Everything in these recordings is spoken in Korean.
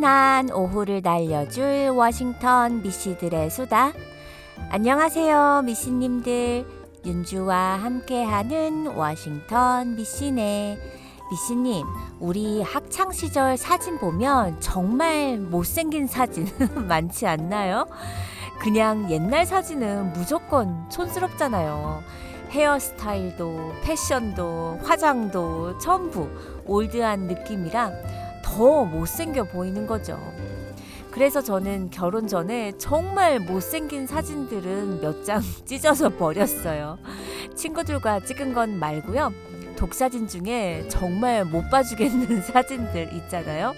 나른한 오후를 날려줄 워싱턴 미씨들의 수다. 안녕하세요, 미씨님들. 윤주와 함께하는 워싱턴 미씨네. 미씨님, 우리 학창 시절 사진 보면 정말 못생긴 사진 많지 않나요? 그냥 옛날 사진은 무조건 촌스럽잖아요. 헤어스타일도, 패션도, 화장도 전부 올드한 느낌이라 더 못생겨 보이는 거죠. 그래서 저는 결혼 전에 정말 못생긴 사진들은 몇 장 찢어서 버렸어요. 친구들과 찍은 건 말고요. 독사진 중에 정말 못 봐주겠는 사진들 있잖아요.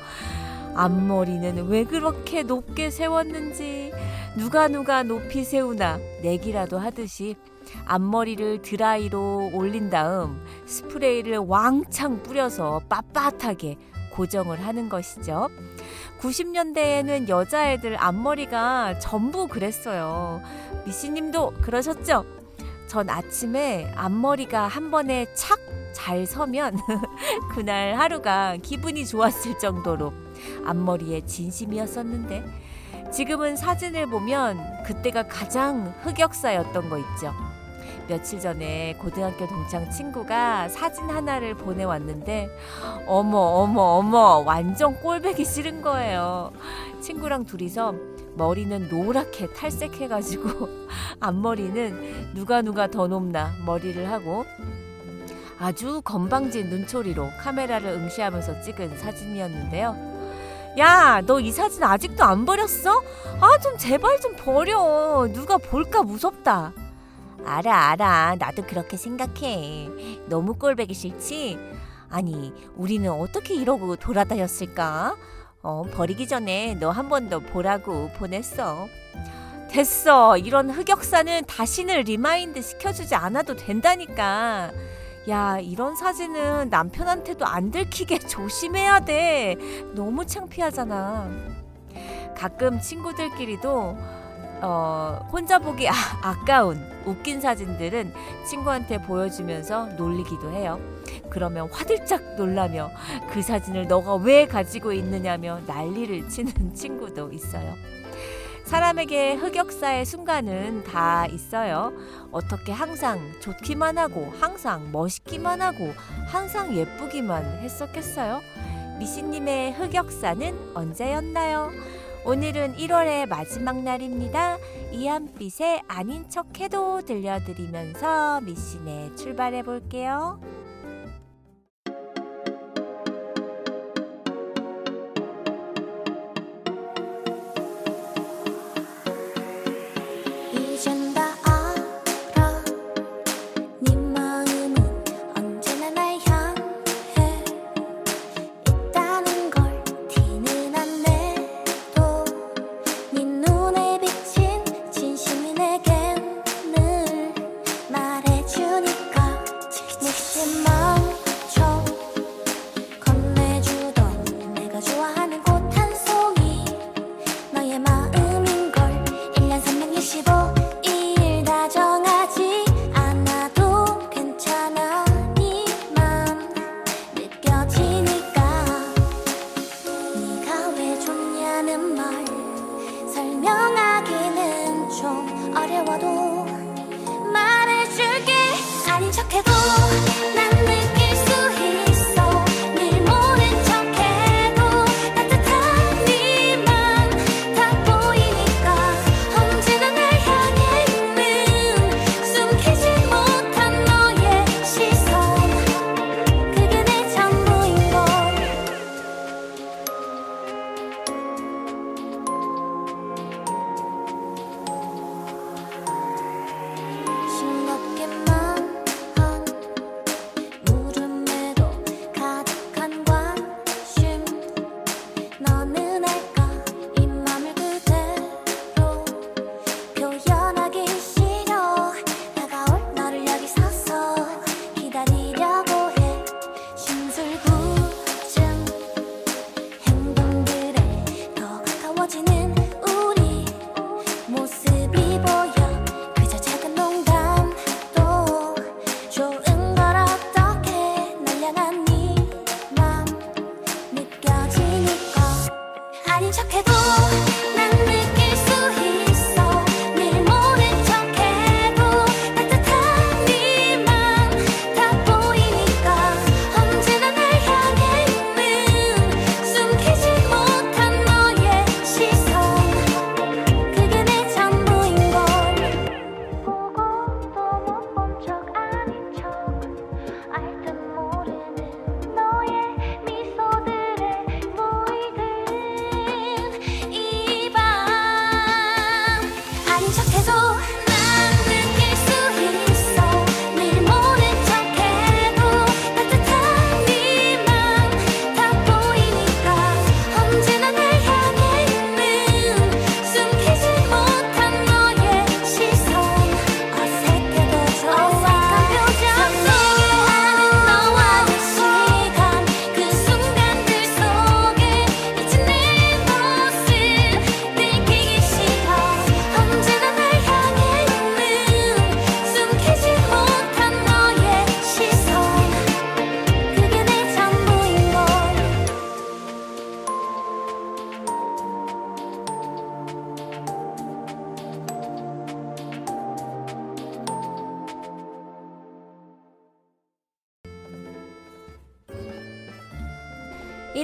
앞머리는 왜 그렇게 높게 세웠는지 누가 누가 높이 세우나 내기라도 하듯이 앞머리를 드라이로 올린 다음 스프레이를 왕창 뿌려서 빳빳하게 고정을 하는 것이죠. 90년대에는 여자애들 앞머리가 전부 그랬어요. 미씨님도 그러셨죠? 전 아침에 앞머리가 한 번에 착 잘 서면 그날 하루가 기분이 좋았을 정도로 앞머리에 진심이었었는데 지금은 사진을 보면 그때가 가장 흑역사였던 거 있죠. 며칠 전에 고등학교 동창 친구가 사진 하나를 보내왔는데 어머 어머 어머 완전 꼴배기 싫은 거예요. 친구랑 둘이서 머리는 노랗게 탈색해가지고 앞머리는 누가 누가 더 높나 머리를 하고 아주 건방진 눈초리로 카메라를 응시하면서 찍은 사진이었는데요. 야, 너 이 사진 아직도 안 버렸어? 아, 좀 제발 좀 버려. 누가 볼까 무섭다. 알아, 알아. 나도 그렇게 생각해. 너무 꼴배기 싫지? 아니, 우리는 어떻게 이러고 돌아다녔을까? 어, 버리기 전에 너 한 번 더 보라고 보냈어. 됐어. 이런 흑역사는 다시는 remind 시켜주지 않아도 된다니까. 야, 이런 사진은 남편한테도 안 들키게 조심해야 돼. 너무 창피하잖아. 가끔 친구들끼리도 어, 혼자 보기 아, 아까운 웃긴 사진들은 친구한테 보여주면서 놀리기도 해요. 그러면 화들짝 놀라며 그 사진을 너가 왜 가지고 있느냐며 난리를 치는 친구도 있어요. 사람에게 흑역사의 순간은 다 있어요. 어떻게 항상 좋기만 하고, 항상 멋있기만 하고, 항상 예쁘기만 했었겠어요? 미씨님의 흑역사는 언제였나요? 오늘은 1월의 마지막 날입니다. 이한빛의 아닌 척해도 들려드리면서 미신에 출발해 볼게요.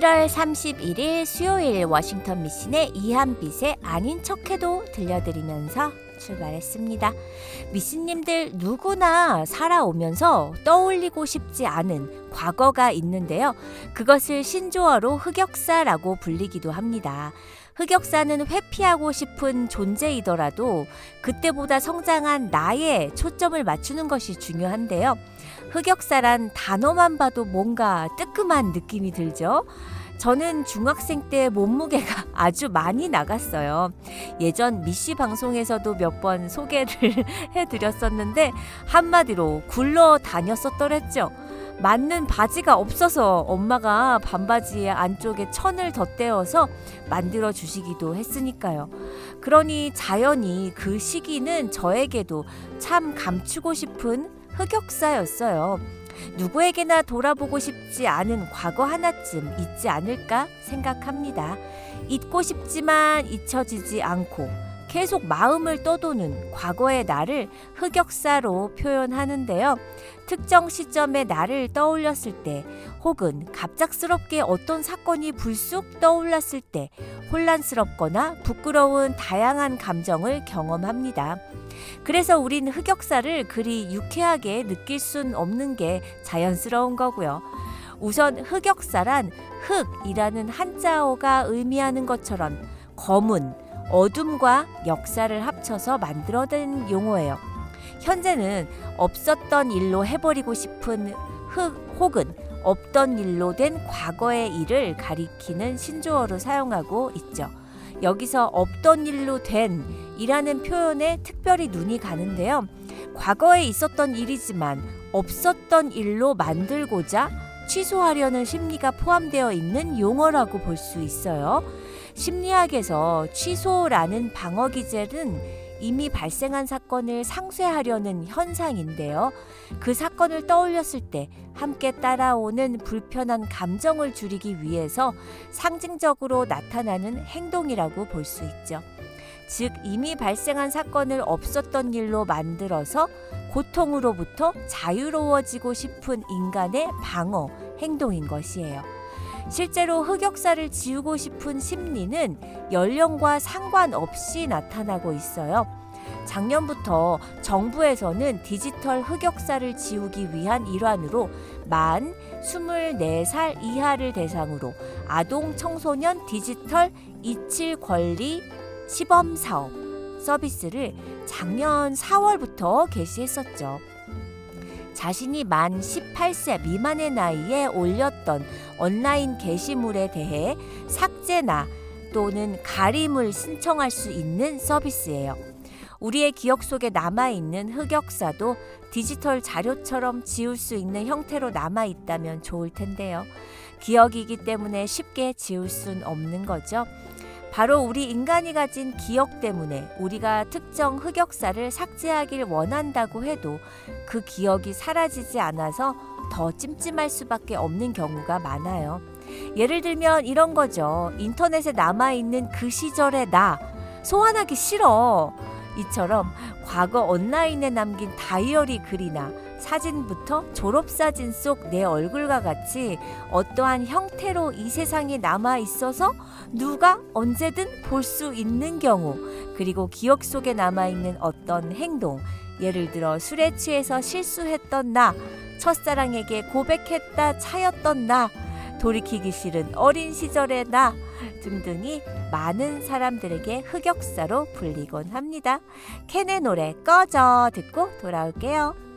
1월 31일 수요일 워싱턴 미신의 이한빛의 아닌 척해도 들려드리면서 출발했습니다. 미신님들 누구나 살아오면서 떠올리고 싶지 않은 과거가 있는데요. 그것을 신조어로 흑역사라고 불리기도 합니다. 흑역사는 회피하고 싶은 존재이더라도 그때보다 성장한 나에 초점을 맞추는 것이 중요한데요. 흑역사란 단어만 봐도 뭔가 뜨끔한 느낌이 들죠. 저는 중학생 때 몸무게가 아주 많이 나갔어요. 예전 미씨 방송에서도 몇 번 소개를 해드렸었는데 한마디로 굴러 다녔었더랬죠. 맞는 바지가 없어서 엄마가 반바지의 안쪽에 천을 덧대어서 만들어 주시기도 했으니까요. 그러니 자연히 그 시기는 저에게도 참 감추고 싶은 흑역사였어요. 누구에게나 돌아보고 싶지 않은 과거 하나쯤 있지 않을까 생각합니다. 잊고 싶지만 잊혀지지 않고 계속 마음을 떠도는 과거의 나를 흑역사로 표현하는데요. 특정 시점의 나를 떠올렸을 때 혹은 갑작스럽게 어떤 사건이 불쑥 떠올랐을 때 혼란스럽거나 부끄러운 다양한 감정을 경험합니다. 그래서 우린 흑역사를 그리 유쾌하게 느낄 순 없는 게 자연스러운 거고요. 우선 흑역사란 흑이라는 한자어가 의미하는 것처럼 검은 어둠과 역사를 합쳐서 만들어낸 용어예요. 현재는 없었던 일로 해버리고 싶은 흑 혹은 없던 일로 된 과거의 일을 가리키는 신조어로 사용하고 있죠. 여기서 없던 일로 된 이라는 표현에 특별히 눈이 가는데요. 과거에 있었던 일이지만 없었던 일로 만들고자 취소하려는 심리가 포함되어 있는 용어라고 볼 수 있어요. 심리학에서 취소라는 방어 기제는 이미 발생한 사건을 상쇄하려는 현상인데요. 그 사건을 떠올렸을 때 함께 따라오는 불편한 감정을 줄이기 위해서 상징적으로 나타나는 행동이라고 볼 수 있죠. 즉, 이미 발생한 사건을 없었던 일로 만들어서 고통으로부터 자유로워지고 싶은 인간의 방어 행동인 것이에요. 실제로 흑역사를 지우고 싶은 심리는 연령과 상관없이 나타나고 있어요. 작년부터 정부에서는 디지털 흑역사를 지우기 위한 일환으로 만 24살 이하를 대상으로 아동 청소년 디지털 이칠 권리 시범 사업 서비스를 작년 4월부터 개시했었죠. 자신이 만 18세 미만의 나이에 올렸던 온라인 게시물에 대해 삭제나 또는 가림을 신청할 수 있는 서비스예요. 우리의 기억 속에 남아있는 흑역사도 디지털 자료처럼 지울 수 있는 형태로 남아있다면 좋을 텐데요. 기억이기 때문에 쉽게 지울 순 없는 거죠. 바로 우리 인간이 가진 기억 때문에 우리가 특정 흑역사를 삭제하길 원한다고 해도 그 기억이 사라지지 않아서 더 찜찜할 수밖에 없는 경우가 많아요. 예를 들면 이런 거죠. 인터넷에 남아있는 그 시절의 나 소환하기 싫어. 이처럼 과거 온라인에 남긴 다이어리 글이나 사진부터 졸업사진 속 내 얼굴과 같이 어떠한 형태로 이 세상에 남아 있어서 누가 언제든 볼 수 있는 경우, 그리고 기억 속에 남아 있는 어떤 행동, 예를 들어 술에 취해서 실수했던 나, 첫사랑에게 고백했다 차였던 나, 돌이키기 싫은 어린 시절의 나 등등이 많은 사람들에게 흑역사로 불리곤 합니다. 캔의 노래 꺼져 듣고 돌아올게요.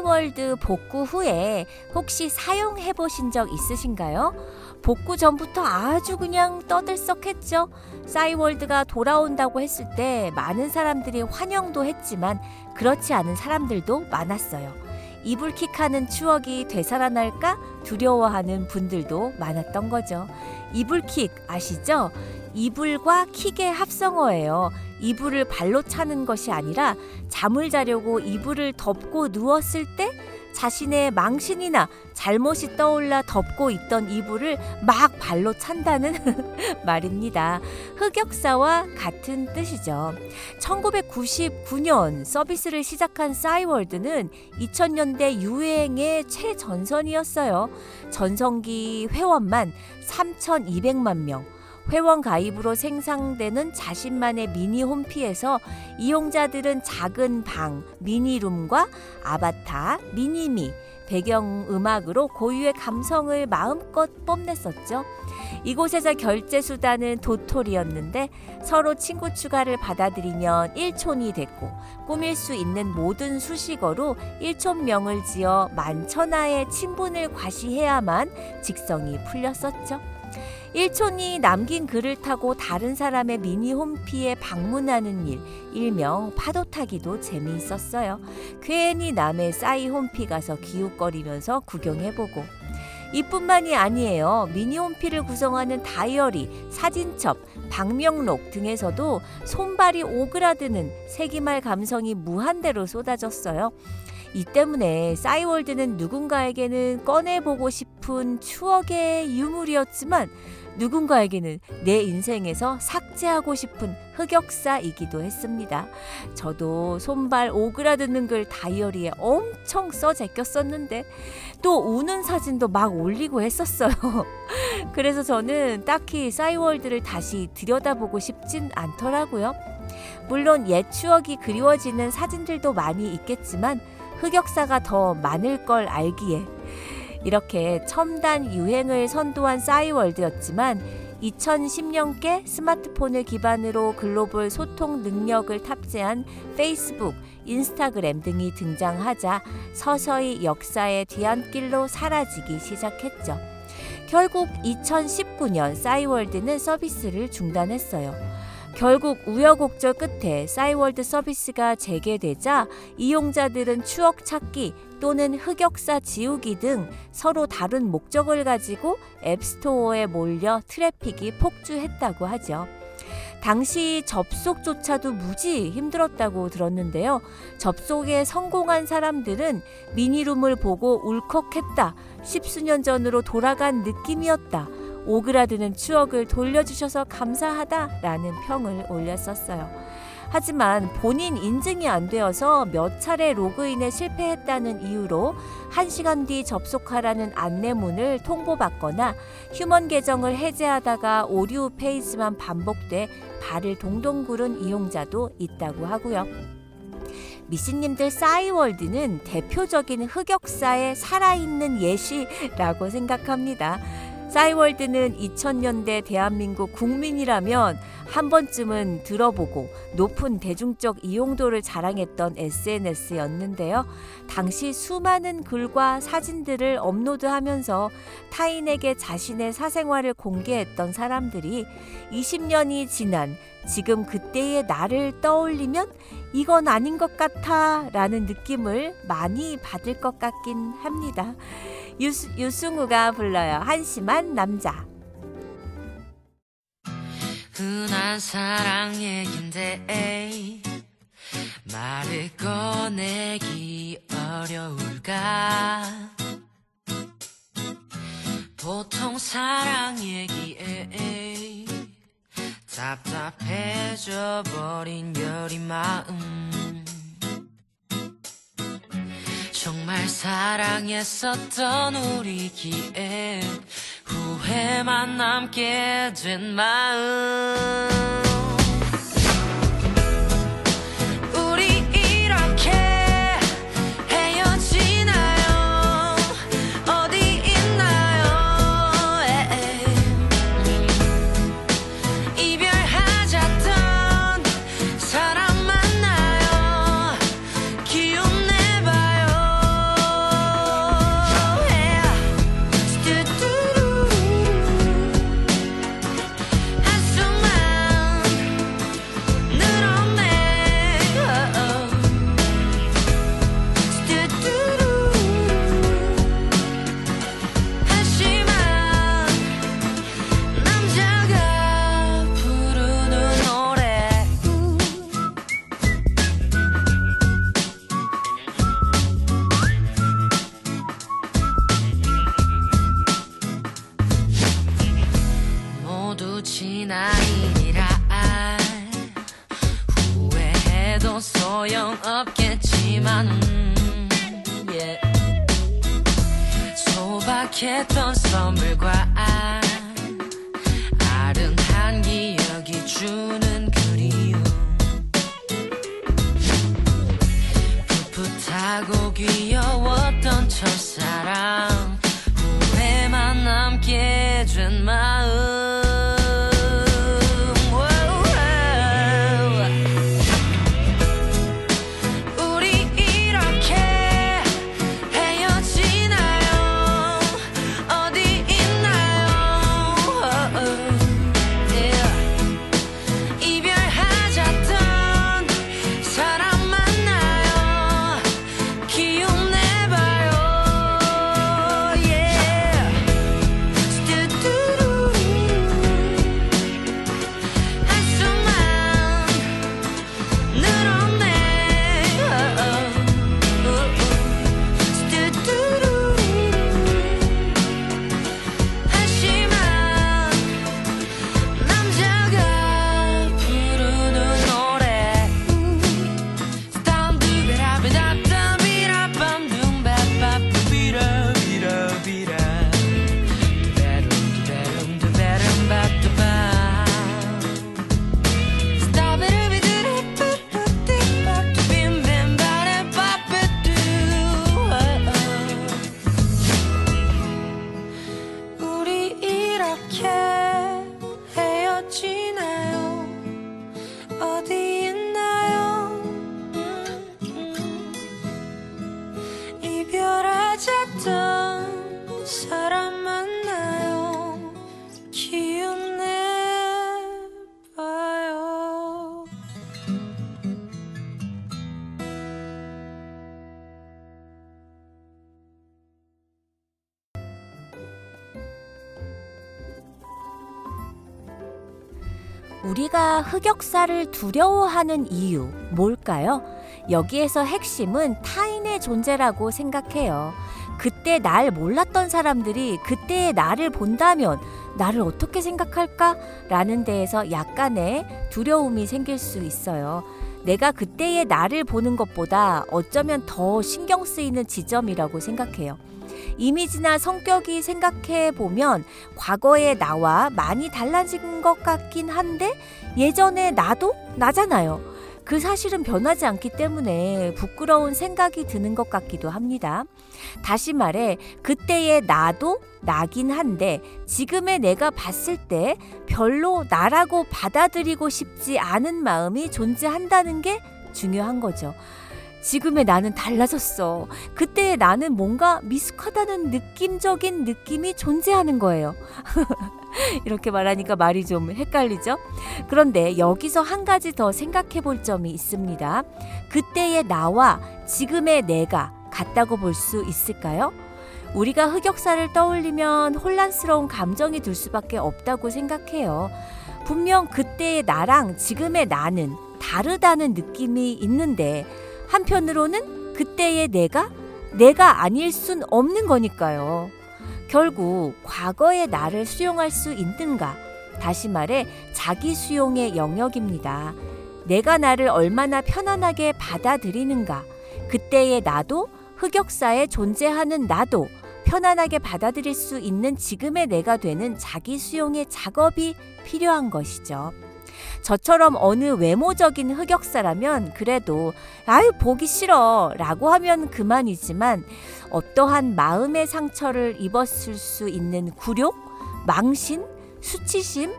싸이월드 복구 후에 혹시 사용해 보신 적 있으신가요? 복구 전부터 아주 그냥 떠들썩했죠. 싸이월드가 돌아온다고 했을 때 많은 사람들이 환영도 했지만 그렇지 않은 사람들도 많았어요. 이불킥하는 추억이 되살아날까 두려워하는 분들도 많았던 거죠. 이불킥 아시죠? 이불과 킥의 합성어예요. 이불을 발로 차는 것이 아니라 잠을 자려고 이불을 덮고 누웠을 때 자신의 망신이나 잘못이 떠올라 덮고 있던 이불을 막 발로 찬다는 말입니다. 흑역사와 같은 뜻이죠. 1999년 서비스를 시작한 싸이월드는 2000년대 유행의 최전선이었어요. 전성기 회원만 3,200만 명. 회원 가입으로 생산되는 자신만의 미니 홈피에서 이용자들은 작은 방, 미니룸과 아바타, 미니미, 배경 음악으로 고유의 감성을 마음껏 뽐냈었죠. 이곳에서 결제 수단은 도토리였는데 서로 친구 추가를 받아들이면 1촌이 됐고 꾸밀 수 있는 모든 수식어로 1촌명을 지어 만천하의 친분을 과시해야만 직성이 풀렸었죠. 일촌이 남긴 글을 타고 다른 사람의 미니 홈피에 방문하는 일, 일명 파도 타기도 재미있었어요. 괜히 남의 싸이 홈피 가서 기웃거리면서 구경해보고. 이뿐만이 아니에요. 미니 홈피를 구성하는 다이어리, 사진첩, 방명록 등에서도 손발이 오그라드는 세기말 감성이 무한대로 쏟아졌어요. 이 때문에 싸이월드는 누군가에게는 꺼내보고 싶은 추억의 유물이었지만 누군가에게는 내 인생에서 삭제하고 싶은 흑역사이기도 했습니다. 저도 손발 오그라드는 글 다이어리에 엄청 써 제꼈었는데 또 우는 사진도 막 올리고 했었어요. 그래서 저는 딱히 싸이월드를 다시 들여다보고 싶진 않더라고요. 물론 옛 추억이 그리워지는 사진들도 많이 있겠지만 흑역사가 더 많을 걸 알기에 이렇게 첨단 유행을 선도한 싸이월드였지만 2010년께 스마트폰을 기반으로 글로벌 소통 능력을 탑재한 페이스북, 인스타그램 등이 등장하자 서서히 역사의 뒤안길로 사라지기 시작했죠. 결국 2019년 싸이월드는 서비스를 중단했어요. 결국 우여곡절 끝에 싸이월드 서비스가 재개되자 이용자들은 추억 찾기 또는 흑역사 지우기 등 서로 다른 목적을 가지고 앱스토어에 몰려 트래픽이 폭주했다고 하죠. 당시 접속조차도 무지 힘들었다고 들었는데요. 접속에 성공한 사람들은 미니룸을 보고 울컥했다. 십수년 전으로 돌아간 느낌이었다. 오그라드는 추억을 돌려주셔서 감사하다라는 평을 올렸었어요. 하지만 본인 인증이 안 되어서 몇 차례 로그인에 실패했다는 이유로 1시간 뒤 접속하라는 안내문을 통보받거나 휴먼 계정을 해제하다가 오류 페이지만 반복돼 발을 동동 구른 이용자도 있다고 하고요. 미신님들 싸이월드는 대표적인 흑역사의 살아있는 예시라고 생각합니다. 싸이월드는 2000년대 대한민국 국민이라면 한 번쯤은 들어보고 높은 대중적 이용도를 자랑했던 SNS였는데요. 당시 수많은 글과 사진들을 업로드하면서 타인에게 자신의 사생활을 공개했던 사람들이 20년이 지난 지금 그때의 나를 떠올리면 이건 아닌 것 같아 라는 느낌을 많이 받을 것 같긴 합니다. 유스, 유승우가 불러요. 한심한 남자. 흔한 사랑 얘긴데 말을 꺼내기 어려울까 보통 사랑 얘기에 답답해져 버린 여린 마음 정말 사랑했었던 우리기에 후회만 남게 된 마음 풋풋하고 귀여웠던 첫사랑 후회만 남게 된 마음 우리가 흑역사를 두려워하는 이유 뭘까요? 여기에서 핵심은 타인의 존재라고 생각해요. 그때 날 몰랐던 사람들이 그때의 나를 본다면 나를 어떻게 생각할까? 라는 데에서 약간의 두려움이 생길 수 있어요. 내가 그때의 나를 보는 것보다 어쩌면 더 신경 쓰이는 지점이라고 생각해요. 이미지나 성격이 생각해 보면 과거의 나와 많이 달라진 것 같긴 한데 예전의 나도 나잖아요. 그 사실은 변하지 않기 때문에 부끄러운 생각이 드는 것 같기도 합니다. 다시 말해, 그때의 나도 나긴 한데 지금의 내가 봤을 때 별로 나라고 받아들이고 싶지 않은 마음이 존재한다는 게 중요한 거죠. 지금의 나는 달라졌어. 그때의 나는 뭔가 미숙하다는 느낌적인 느낌이 존재하는 거예요. 이렇게 말하니까 말이 좀 헷갈리죠? 그런데 여기서 한 가지 더 생각해 볼 점이 있습니다. 그때의 나와 지금의 내가 같다고 볼 수 있을까요? 우리가 흑역사를 떠올리면 혼란스러운 감정이 들 수밖에 없다고 생각해요. 분명 그때의 나랑 지금의 나는 다르다는 느낌이 있는데 한편으로는 그때의 내가 내가 아닐 순 없는 거니까요. 결국 과거의 나를 수용할 수 있는가? 다시 말해 자기 수용의 영역입니다. 내가 나를 얼마나 편안하게 받아들이는가? 그때의 나도 흑역사에 존재하는 나도 편안하게 받아들일 수 있는 지금의 내가 되는 자기 수용의 작업이 필요한 것이죠. 저처럼 어느 외모적인 흑역사라면 그래도 아유 보기 싫어 라고 하면 그만이지만 어떠한 마음의 상처를 입었을 수 있는 굴욕, 망신, 수치심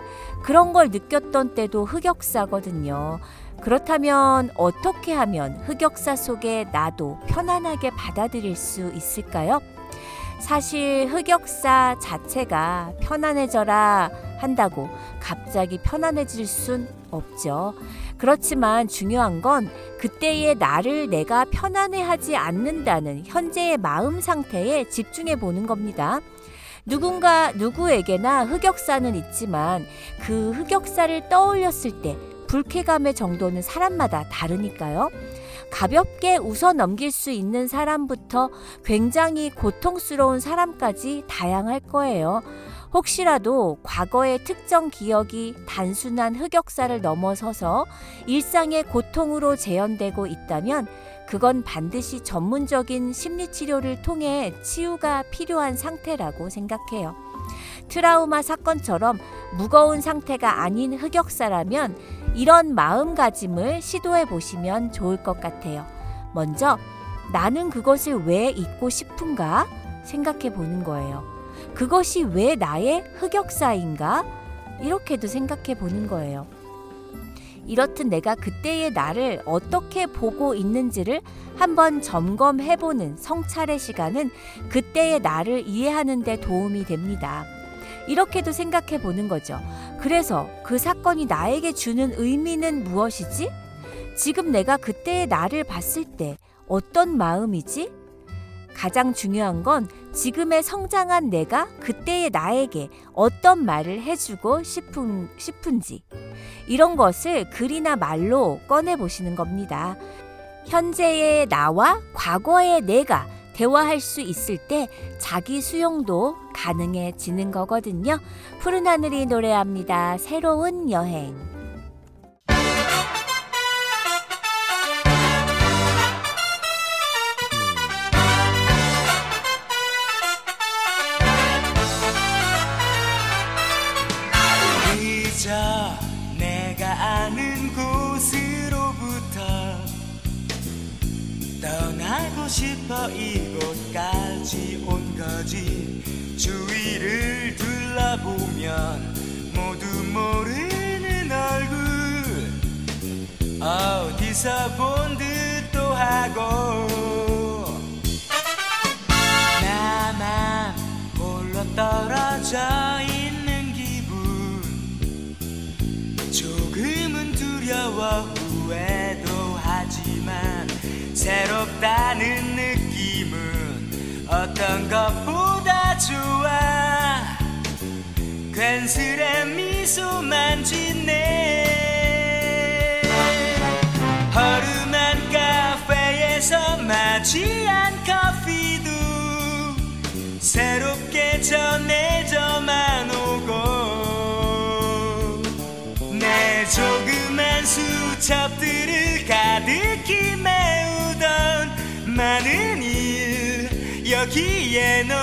그런 걸 느꼈던 때도 흑역사거든요. 그렇다면 어떻게 하면 흑역사 속에 나도 편안하게 받아들일 수 있을까요? 사실 흑역사 자체가 편안해져라 한다고 갑자기 편안해질 순 없죠. 그렇지만 중요한 건 그때의 나를 내가 편안해하지 않는다는 현재의 마음 상태에 집중해 보는 겁니다. 누군가 누구에게나 흑역사는 있지만 그 흑역사를 떠올렸을 때 불쾌감의 정도는 사람마다 다르니까요. 가볍게 웃어 넘길 수 있는 사람부터 굉장히 고통스러운 사람까지 다양할 거예요. 혹시라도 과거의 특정 기억이 단순한 흑역사를 넘어서서 일상의 고통으로 재현되고 있다면 그건 반드시 전문적인 심리치료를 통해 치유가 필요한 상태라고 생각해요. 트라우마 사건처럼 무거운 상태가 아닌 흑역사라면 이런 마음가짐을 시도해 보시면 좋을 것 같아요. 먼저 나는 그것을 왜 잊고 싶은가 생각해 보는 거예요. 그것이 왜 나의 흑역사인가? 이렇게도 생각해 보는 거예요. 이렇듯 내가 그때의 나를 어떻게 보고 있는지를 한번 점검해 보는 성찰의 시간은 그때의 나를 이해하는 데 도움이 됩니다. 이렇게도 생각해 보는 거죠. 그래서 그 사건이 나에게 주는 의미는 무엇이지? 지금 내가 그때의 나를 봤을 때 어떤 마음이지? 가장 중요한 건 지금의 성장한 내가 그때의 나에게 어떤 말을 해주고 싶은, 싶은지. 이런 것을 글이나 말로 꺼내 보시는 겁니다. 현재의 나와 과거의 내가 대화할 수 있을 때 자기 수용도 가능해지는 거거든요. 푸른 하늘이 노래합니다. 새로운 여행. 싶어 이곳까지 온 거지. 주위를 둘러보면 모두 모르는 얼굴. 어디서 본 듯도 하고. 일여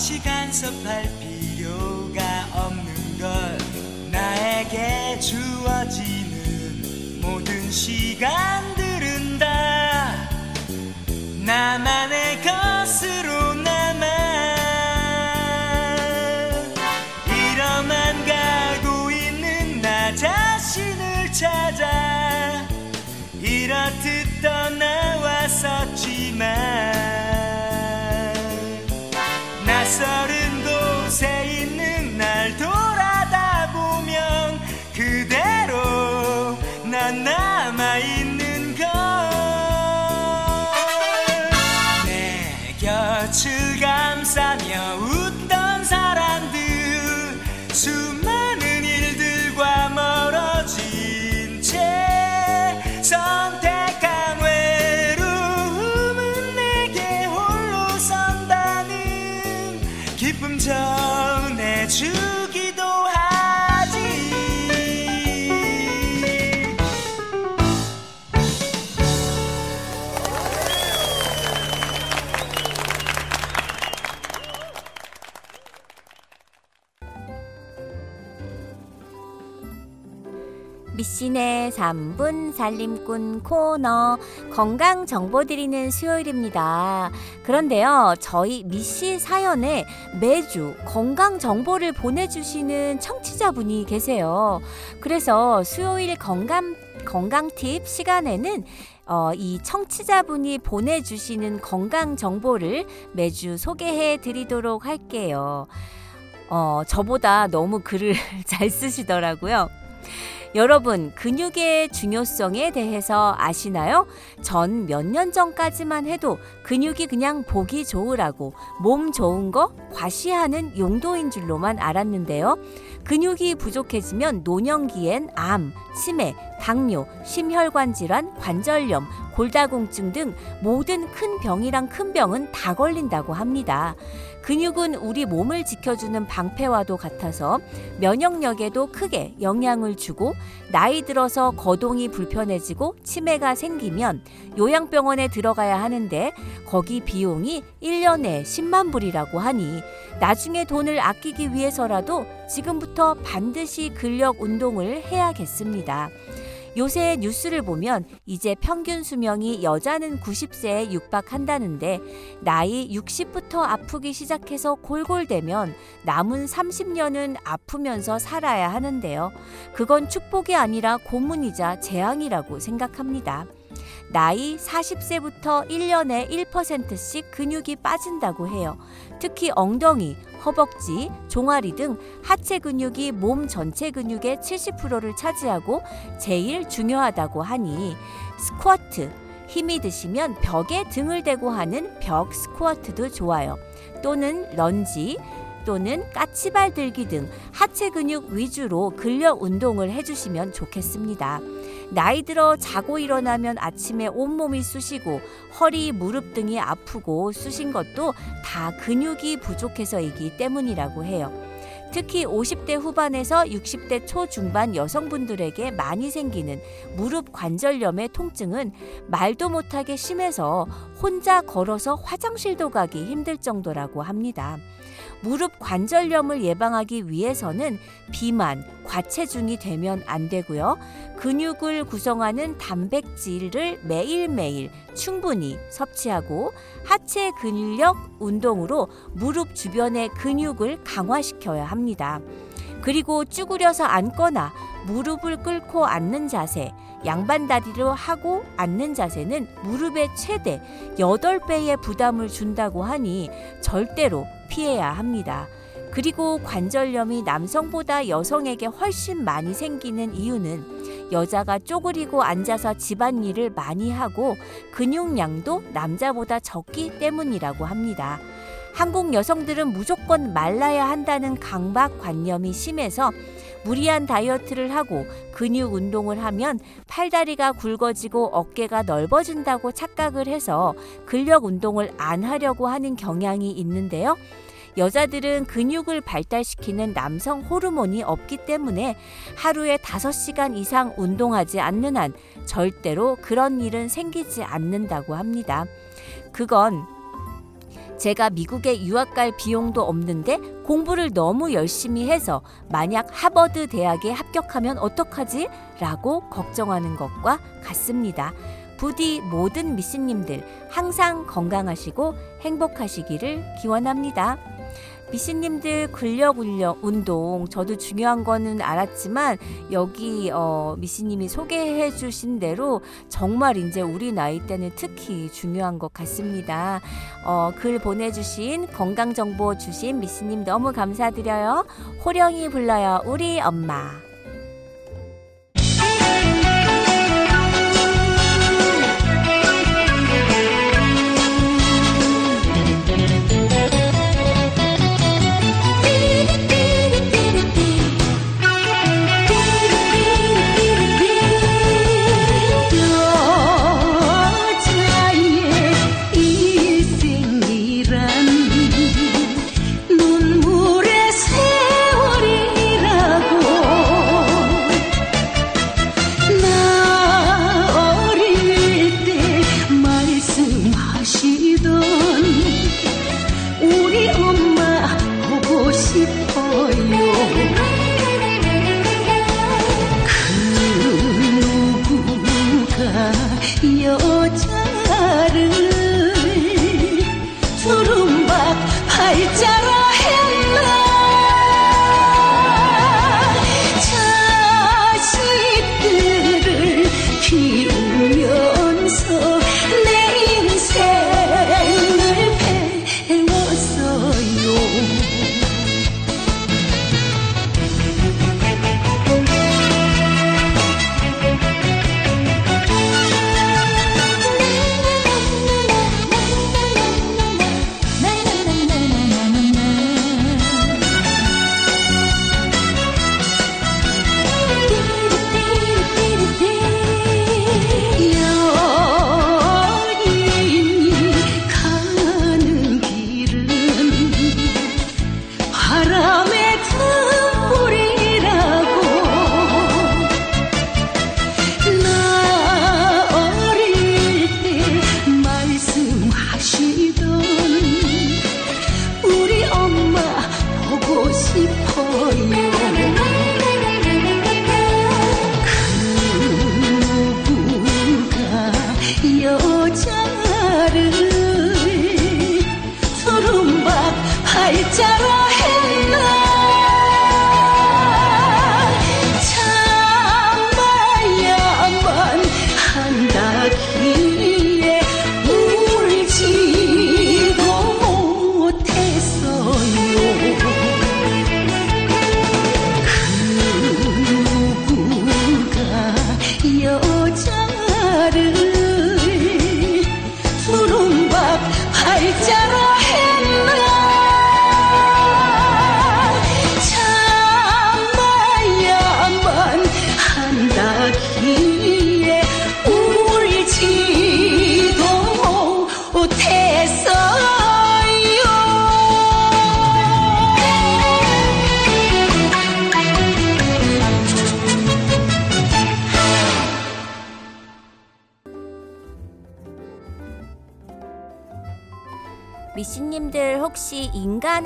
나 역시 간섭할 필요가 없는 걸 나에게 주어지는 모든 시간 미신의 3분 살림꾼 코너 건강 정보 드리는 수요일입니다. 그런데요, 저희 미씨 사연에 매주 건강 정보를 보내주시는 청취자분이 계세요. 그래서 수요일 건강 건강 팁 시간에는 어, 이 청취자분이 보내주시는 건강 정보를 매주 소개해 드리도록 할게요. 어, 저보다 너무 글을 잘 쓰시더라고요. 여러분, 근육의 중요성에 대해서 아시나요? 전 몇 년 전까지만 해도 근육이 그냥 보기 좋으라고 몸 좋은 거 과시하는 용도인 줄로만 알았는데요. 근육이 부족해지면 노년기엔 암, 치매, 당뇨, 심혈관 질환, 관절염, 골다공증 등 모든 큰 병이랑 큰 병은 다 걸린다고 합니다. 근육은 우리 몸을 지켜주는 방패와도 같아서 면역력에도 크게 영향을 주고 나이 들어서 거동이 불편해지고 치매가 생기면 요양병원에 들어가야 하는데 거기 비용이 1년에 10만 불이라고 하니 나중에 돈을 아끼기 위해서라도 지금부터 반드시 근력 운동을 해야겠습니다. 요새 뉴스를 보면 이제 평균 수명이 여자는 90세에 육박한다는데 나이 60부터 아프기 시작해서 골골대면 남은 30년은 아프면서 살아야 하는데요. 그건 축복이 아니라 고문이자 재앙이라고 생각합니다. 나이 40세부터 1년에 1%씩 근육이 빠진다고 해요. 특히 엉덩이, 허벅지, 종아리 등 하체 근육이 몸 전체 근육의 70%를 차지하고 제일 중요하다고 하니 스쿼트, 힘이 드시면 벽에 등을 대고 하는 벽 스쿼트도 좋아요. 또는 런지, 또는 까치발 들기 등 하체 근육 위주로 근력 운동을 해주시면 좋겠습니다. 나이 들어 자고 일어나면 아침에 온몸이 쑤시고 허리, 무릎 등이 아프고 쑤신 것도 다 근육이 부족해서이기 때문이라고 해요. 특히 50대 후반에서 60대 초중반 여성분들에게 많이 생기는 무릎 관절염의 통증은 말도 못하게 심해서 혼자 걸어서 화장실도 가기 힘들 정도라고 합니다. 무릎 관절염을 예방하기 위해서는 비만, 과체중이 되면 안 되고요. 근육을 구성하는 단백질을 매일매일 충분히 섭취하고 하체 근력 운동으로 무릎 주변의 근육을 강화시켜야 합니다. 그리고 쭈그려서 앉거나 무릎을 꿇고 앉는 자세, 양반다리로 하고 앉는 자세는 무릎의 최대 8배의 부담을 준다고 하니 절대로 피해야 합니다. 그리고 관절염이 남성보다 여성에게 훨씬 많이 생기는 이유는 여자가 쪼그리고 앉아서 집안일을 많이 하고 근육량도 남자보다 적기 때문이라고 합니다. 한국 여성들은 무조건 말라야 한다는 강박관념이 심해서 무리한 다이어트를 하고 근육 운동을 하면 팔다리가 굵어지고 어깨가 넓어진다고 착각을 해서 근력 운동을 안 하려고 하는 경향이 있는데요. 여자들은 근육을 발달시키는 남성 호르몬이 없기 때문에 하루에 5시간 이상 운동하지 않는 한 절대로 그런 일은 생기지 않는다고 합니다. 그건 제가 미국에 유학 갈 비용도 없는데 공부를 너무 열심히 해서 만약 하버드 대학에 합격하면 어떡하지? 라고 걱정하는 것과 같습니다. 부디 모든 미씨님들 항상 건강하시고 행복하시기를 기원합니다. 미씨님들 근력 운동 저도 중요한 거는 알았지만 여기 어, 미씨님이 소개해 주신 대로 정말 이제 우리 나이 때는 특히 중요한 것 같습니다. 어, 글 보내주신 건강 정보 주신 미씨님 너무 감사드려요. 호령이 불러요 우리 엄마.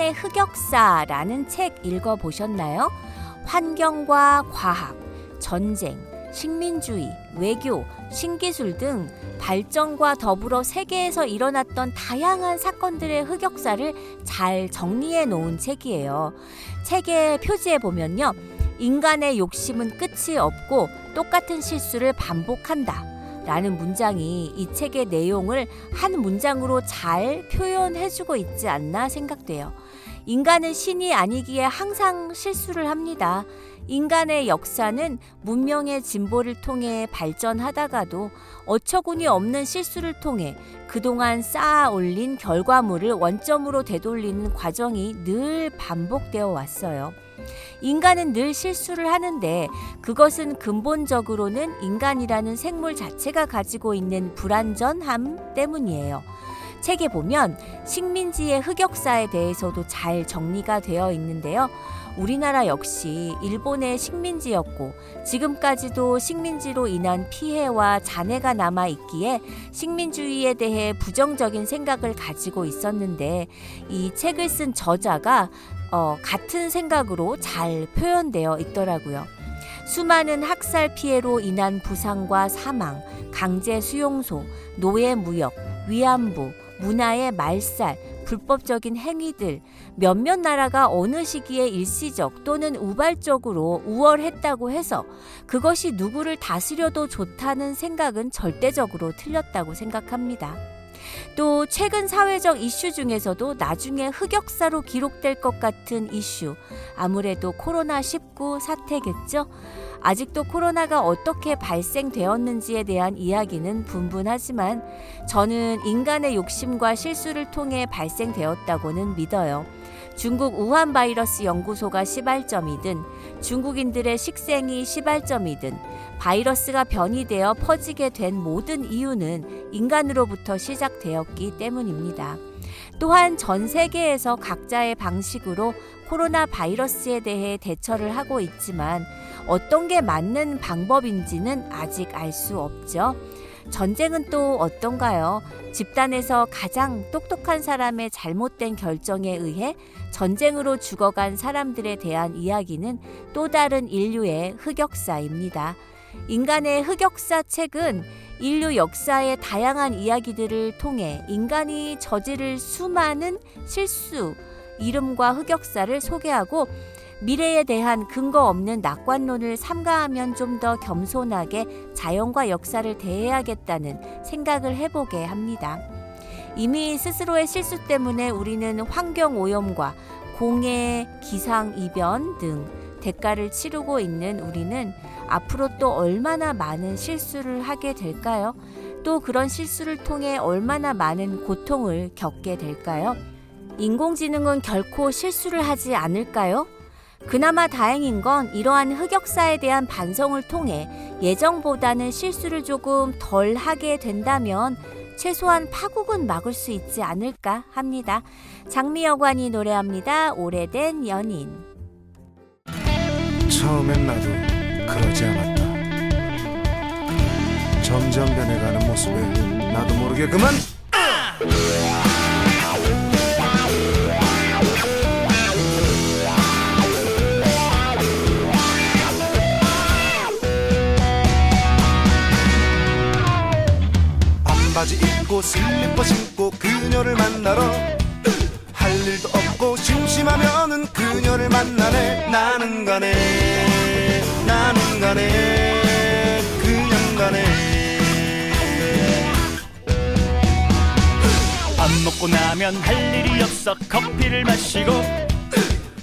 인간의 흑역사라는 책 읽어보셨나요? 환경과 과학, 전쟁, 식민주의, 외교, 신기술 등 발전과 더불어 세계에서 일어났던 다양한 사건들의 흑역사를 잘 정리해 놓은 책이에요. 책의 표지에 보면요. 인간의 욕심은 끝이 없고 똑같은 실수를 반복한다. 라는 문장이 이 책의 내용을 한 문장으로 잘 표현해주고 있지 않나 생각돼요. 인간은 신이 아니기에 항상 실수를 합니다. 인간의 역사는 문명의 진보를 통해 발전하다가도 어처구니 없는 실수를 통해 그동안 쌓아 올린 결과물을 원점으로 되돌리는 과정이 늘 반복되어 왔어요. 인간은 늘 실수를 하는데 그것은 근본적으로는 인간이라는 생물 자체가 가지고 있는 불완전함 때문이에요. 책에 보면 식민지의 흑역사에 대해서도 잘 정리가 되어 있는데요. 우리나라 역시 일본의 식민지였고 지금까지도 식민지로 인한 피해와 잔해가 남아 있기에 식민주의에 대해 부정적인 생각을 가지고 있었는데 이 책을 쓴 저자가 어, 같은 생각으로 잘 표현되어 있더라고요. 수많은 학살 피해로 인한 부상과 사망, 강제 수용소, 노예 무역, 위안부, 문화의 말살, 불법적인 행위들, 몇몇 나라가 어느 시기에 일시적 또는 우발적으로 우월했다고 해서 그것이 누구를 다스려도 좋다는 생각은 절대적으로 틀렸다고 생각합니다. 또 최근 사회적 이슈 중에서도 나중에 흑역사로 기록될 것 같은 이슈, 아무래도 코로나19 사태겠죠? 아직도 코로나가 어떻게 발생되었는지에 대한 이야기는 분분하지만 저는 인간의 욕심과 실수를 통해 발생되었다고는 믿어요. 중국 우한 바이러스 연구소가 시발점이든 중국인들의 식생이 시발점이든 바이러스가 변이되어 퍼지게 된 모든 이유는 인간으로부터 시작되었기 때문입니다. 또한 전 세계에서 각자의 방식으로 코로나 바이러스에 대해 대처를 하고 있지만 어떤 게 맞는 방법인지는 아직 알 수 없죠. 전쟁은 또 어떤가요? 집단에서 가장 똑똑한 사람의 잘못된 결정에 의해 전쟁으로 죽어간 사람들에 대한 이야기는 또 다른 인류의 흑역사입니다. 인간의 흑역사 책은 인류 역사의 다양한 이야기들을 통해 인간이 저지를 수많은 실수, 이름과 흑역사를 소개하고 미래에 대한 근거 없는 낙관론을 삼가하면 좀 더 겸손하게 자연과 역사를 대해야겠다는 생각을 해보게 합니다. 이미 스스로의 실수 때문에 우리는 환경 오염과 공해, 기상 이변 등 대가를 치르고 있는 우리는 앞으로 또 얼마나 많은 실수를 하게 될까요? 또 그런 실수를 통해 얼마나 많은 고통을 겪게 될까요? 인공지능은 결코 실수를 하지 않을까요? 그나마 다행인 건 이러한 흑역사에 대한 반성을 통해 예정보다는 실수를 조금 덜 하게 된다면 최소한 파국은 막을 수 있지 않을까 합니다. 장미여관이 노래합니다. 오래된 연인. 처음엔 나도 그러지 않았다. 점점 변해가는 모습에 나도 모르게 그만. 반바지 입고 슬리퍼 신고 그녀를 만나러. 할 일도 없고 심심하면은 그녀를 만나네. 나는 가네 나는 가네 그냥 가네. 밥 먹고 나면 할 일이 없어. 커피를 마시고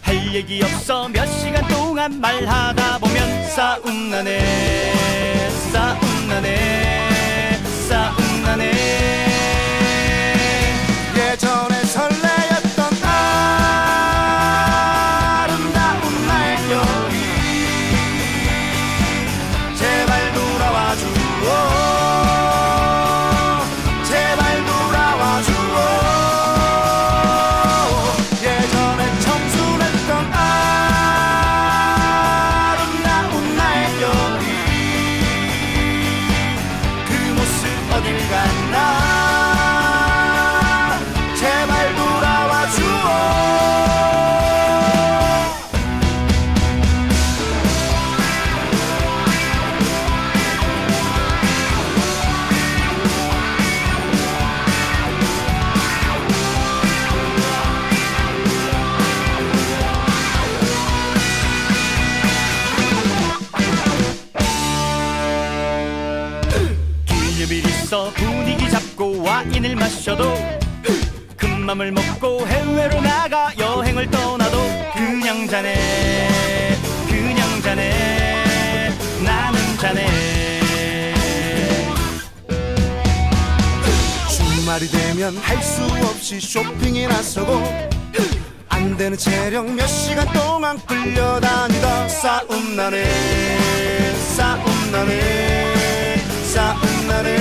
할 얘기 없어. 몇 시간 동안 말하다 보면 싸움 나네 싸움 나네 나네. 예전에 설레 여행을 떠나도 그냥 자네 그냥 자네 나는 자네. 주말이 되면 할 수 없이 쇼핑에 나서고 안 되는 체력 몇 시간 동안 끌려다니다. 싸움 나네 싸움 나네 싸움 나네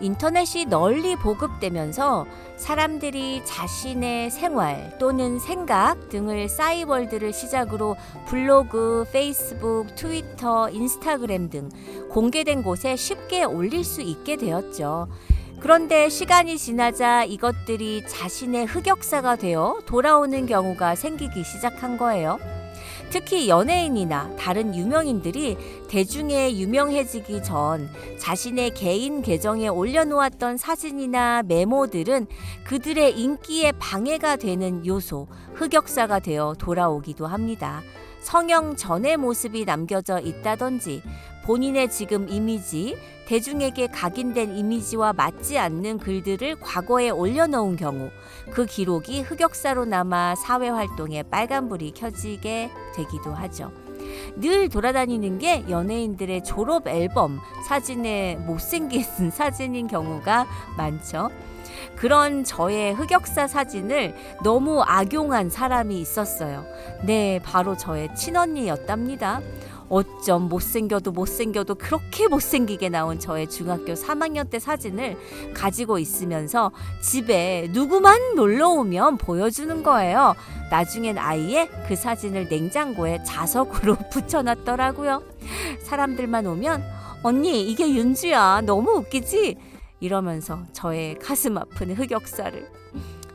인터넷이 널리 보급되면서 사람들이 자신의 생활 또는 생각 등을 싸이월드를 시작으로 블로그, 페이스북, 트위터, 인스타그램 등 공개된 곳에 쉽게 올릴 수 있게 되었죠. 그런데 시간이 지나자 이것들이 자신의 흑역사가 되어 돌아오는 경우가 생기기 시작한 거예요. 특히 연예인이나 다른 유명인들이 대중에 유명해지기 전 자신의 개인 계정에 올려놓았던 사진이나 메모들은 그들의 인기에 방해가 되는 요소, 흑역사가 되어 돌아오기도 합니다. 성형 전의 모습이 남겨져 있다든지 본인의 지금 이미지, 대중에게 각인된 이미지와 맞지 않는 글들을 과거에 올려놓은 경우 그 기록이 흑역사로 남아 사회 활동에 빨간불이 켜지게 되기도 하죠. 늘 돌아다니는 게 연예인들의 졸업 앨범 사진에 못생긴 사진인 경우가 많죠. 그런 저의 흑역사 사진을 너무 악용한 사람이 있었어요. 네, 바로 저의 친언니였답니다. 어쩜 못생겨도 못생겨도 그렇게 못생기게 나온 저의 중학교 3학년 때 사진을 가지고 있으면서 집에 누구만 놀러 오면 보여주는 거예요. 나중엔 아이의 그 사진을 냉장고에 자석으로 붙여놨더라고요. 사람들만 오면 언니 이게 윤주야 너무 웃기지? 이러면서 저의 가슴 아픈 흑역사를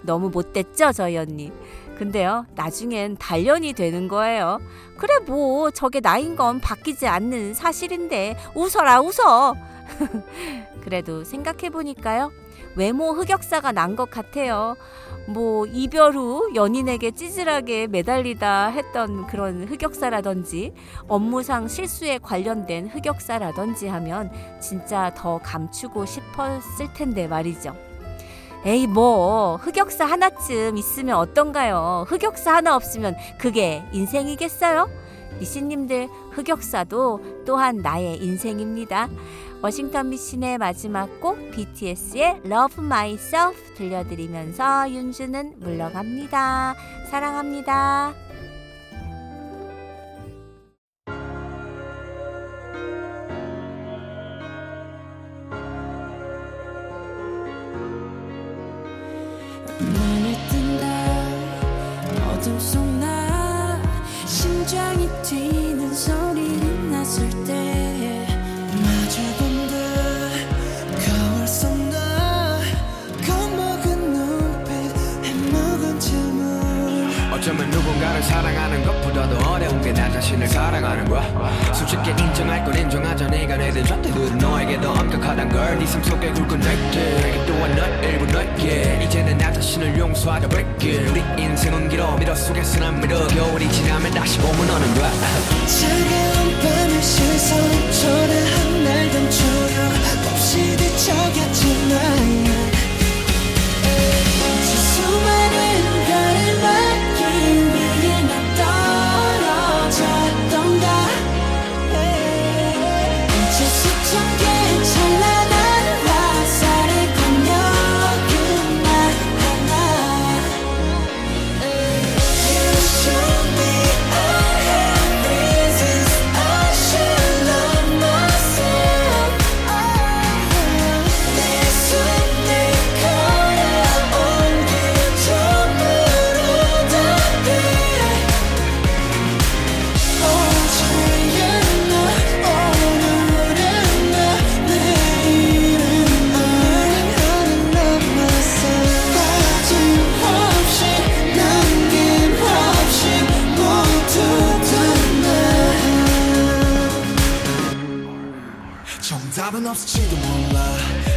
너무 못됐죠 저희 언니 근데요 나중엔 단련이 되는 거예요. 그래 뭐 저게 나인 건 바뀌지 않는 사실인데 웃어라 웃어! 그래도 생각해보니까요 외모 흑역사가 난 것 같아요. 뭐 이별 후 연인에게 찌질하게 매달리다 했던 그런 흑역사라든지 업무상 실수에 관련된 흑역사라든지 하면 진짜 더 감추고 싶었을 텐데 말이죠. 에이 뭐 흑역사 하나쯤 있으면 어떤가요? 흑역사 하나 없으면 그게 인생이겠어요? 미신님들 흑역사도 또한 나의 인생입니다. 워싱턴 미신의 마지막 곡 BTS의 Love Myself 들려드리면서 윤주는 물러갑니다. 사랑합니다. 누군가를 사랑하는 것보다 더 어려운 게 나 자신을 사랑하는 거야. 솔직히 인정할 건 인정하자. 네가 내린 잣대들은 너에게 더 엄격하단 걸 네 삶 속의 굵은 나이테 그 또한 너의 일부 너이기에. 이제는 나 자신을 용서하자 버리기엔 우리 인생은 길어. 미로 속에선 날 믿어. 겨울이 지나면 다시 봄은 오는 거야. 차가운 밤의 시선 초라한 날 감추려 몹시 뒤척였지 없을지도 몰라.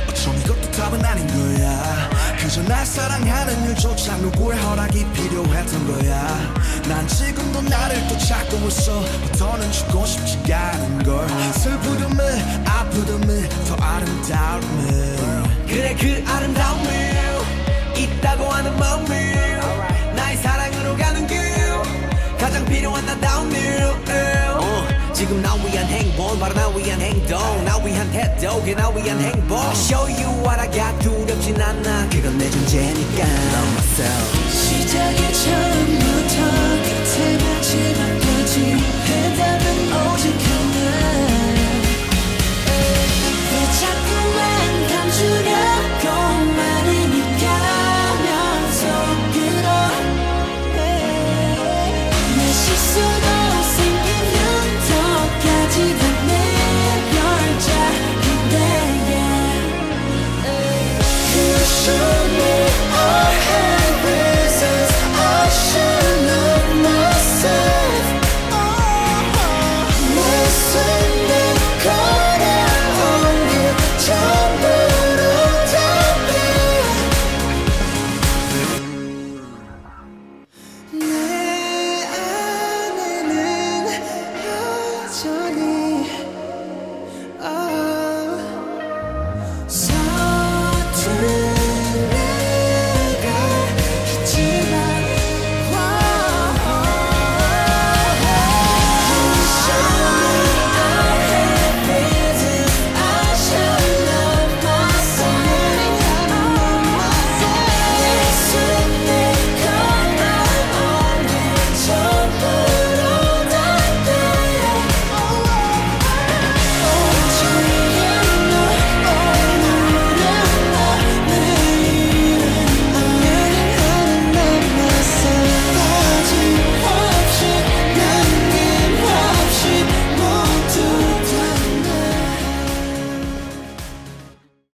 어쩜 이것도 답은 아닌 거야. 그저 날 사랑하는 일조차 누구의 허락이 필요했던 거야. 난 지금도 나를 또 찾고 있어. 더는 죽고 싶지가 않은 걸. 슬프듬을 아프듬을 더 아름다움을. 그래 그 아름다움을 있다고 하는 마음을. 나의 사랑으로 가는 길. 가장 필요한 나다운 일 어, 지금 나 위한 행복 바로 나 위한 행동. 나 위한 태도 그나 위한 행복. Show you what I got 두렵진 않아. 그건 내 존재니까. Love myself. 시작의 처음부터 마지막까지